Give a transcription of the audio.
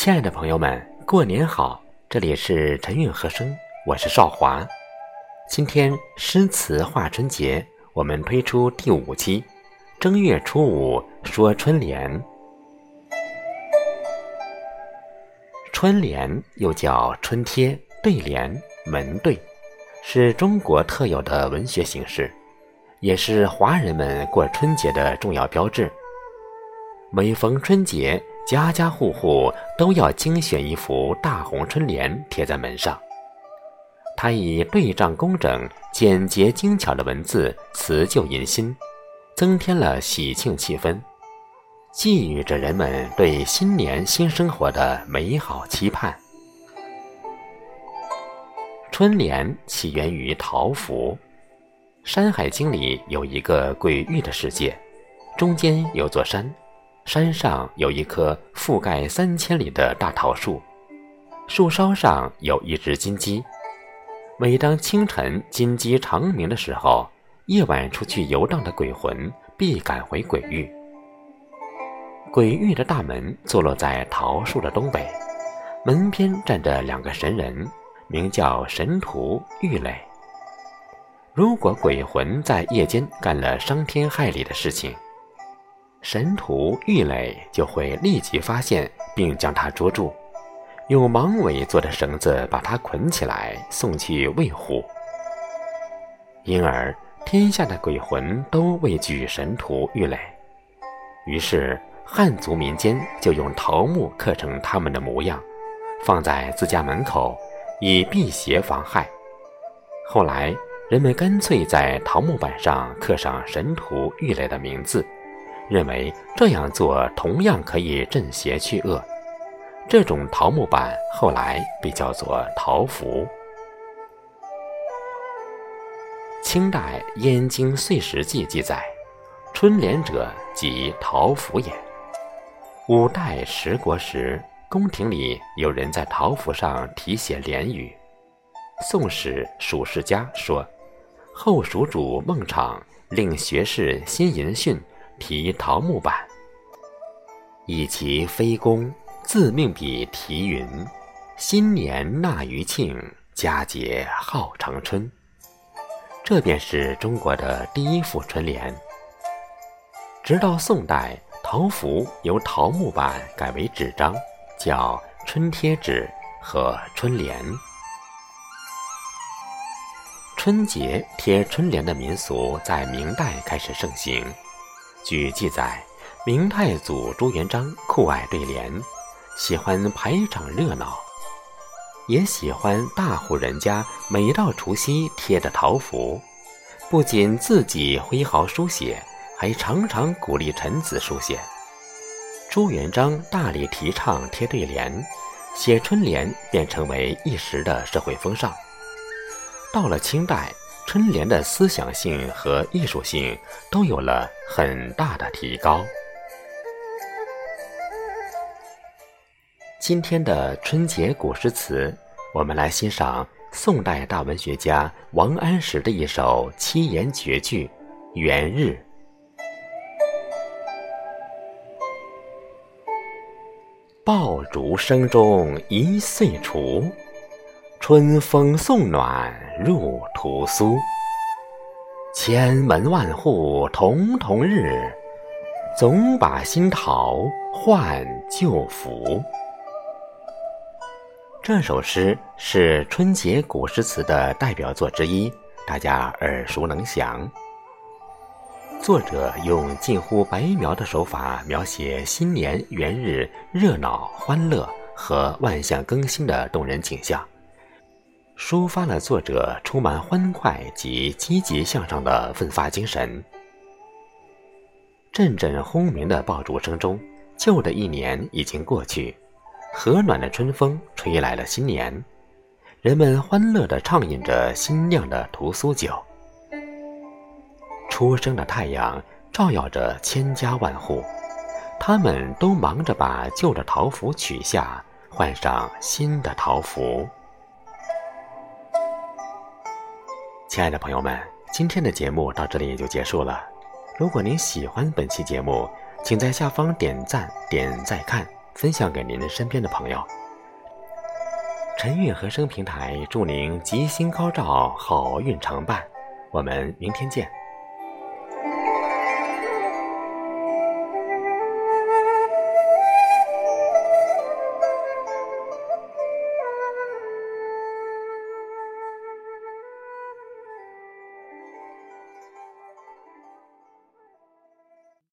亲爱的朋友们，过年好！这里是陈韵和声，我是少华。今天诗词画春节，我们推出第五期，正月初五说春联。春联又叫春贴、对联、门对，是中国特有的文学形式，也是华人们过春节的重要标志。每逢春节，家家户户都要精选一幅大红春联贴在门上。它以对仗工整、简洁精巧的文字，辞旧迎新，增添了喜庆气氛，寄予着人们对新年新生活的美好期盼。春联起源于桃符，《山海经》里有一个鬼域的世界，中间有座山。山上有一棵覆盖三千里的大桃树，树梢上有一只金鸡。每当清晨金鸡长鸣的时候，夜晚出去游荡的鬼魂必赶回鬼域。鬼域的大门坐落在桃树的东北，门边站着两个神人，名叫神荼、郁垒。如果鬼魂在夜间干了伤天害理的事情，神荼、郁垒就会立即发现，并将他捉住，用芒尾做的绳子把他捆起来，送去喂虎。因而，天下的鬼魂都畏惧神荼、郁垒。于是，汉族民间就用桃木刻成他们的模样，放在自家门口，以辟邪防害。后来，人们干脆在桃木板上刻上神荼、郁垒的名字。认为这样做同样可以镇邪去恶，这种桃木板后来被叫做桃符。清代《燕京岁时记》记载：“春联者，即桃符也。”五代十国时，宫廷里有人在桃符上题写联语。《宋史·蜀世家》说：“后蜀主孟昶令学士辛寅逊。”题桃木板，以其非公，自命笔题云：“新年纳余庆，佳节号长春。”这便是中国的第一副春联。直到宋代，桃符由桃木板改为纸张，叫春贴纸和春联。春节贴春联的民俗在明代开始盛行。据记载，明太祖朱元璋酷爱对联，喜欢排场热闹，也喜欢大户人家每到除夕贴的桃符，不仅自己挥毫书写，还常常鼓励臣子书写。朱元璋大力提倡贴对联，写春联便成为一时的社会风尚。到了清代。春联的思想性和艺术性都有了很大的提高。今天的春节古诗词，我们来欣赏宋代大文学家王安石的一首七言绝句《元日》。爆竹声中一岁除。春风送暖入屠苏，千门万户曈曈日，总把新桃换旧符。这首诗是春节古诗词的代表作之一，大家耳熟能详。作者用近乎白描的手法描写新年元日热闹欢乐和万象更新的动人景象。抒发了作者充满欢快及积极向上的奋发精神。阵阵轰鸣的爆竹声中，旧的一年已经过去，和暖的春风吹来了新年，人们欢乐地畅饮着新酿的屠苏酒。初升的太阳照耀着千家万户，他们都忙着把旧的桃符取下，换上新的桃符。亲爱的朋友们今天的节目到这里也就结束了。如果您喜欢本期节目请在下方点赞点再看分享给您身边的朋友。陈韵和声平台祝您吉星高照好运常伴。我们明天见。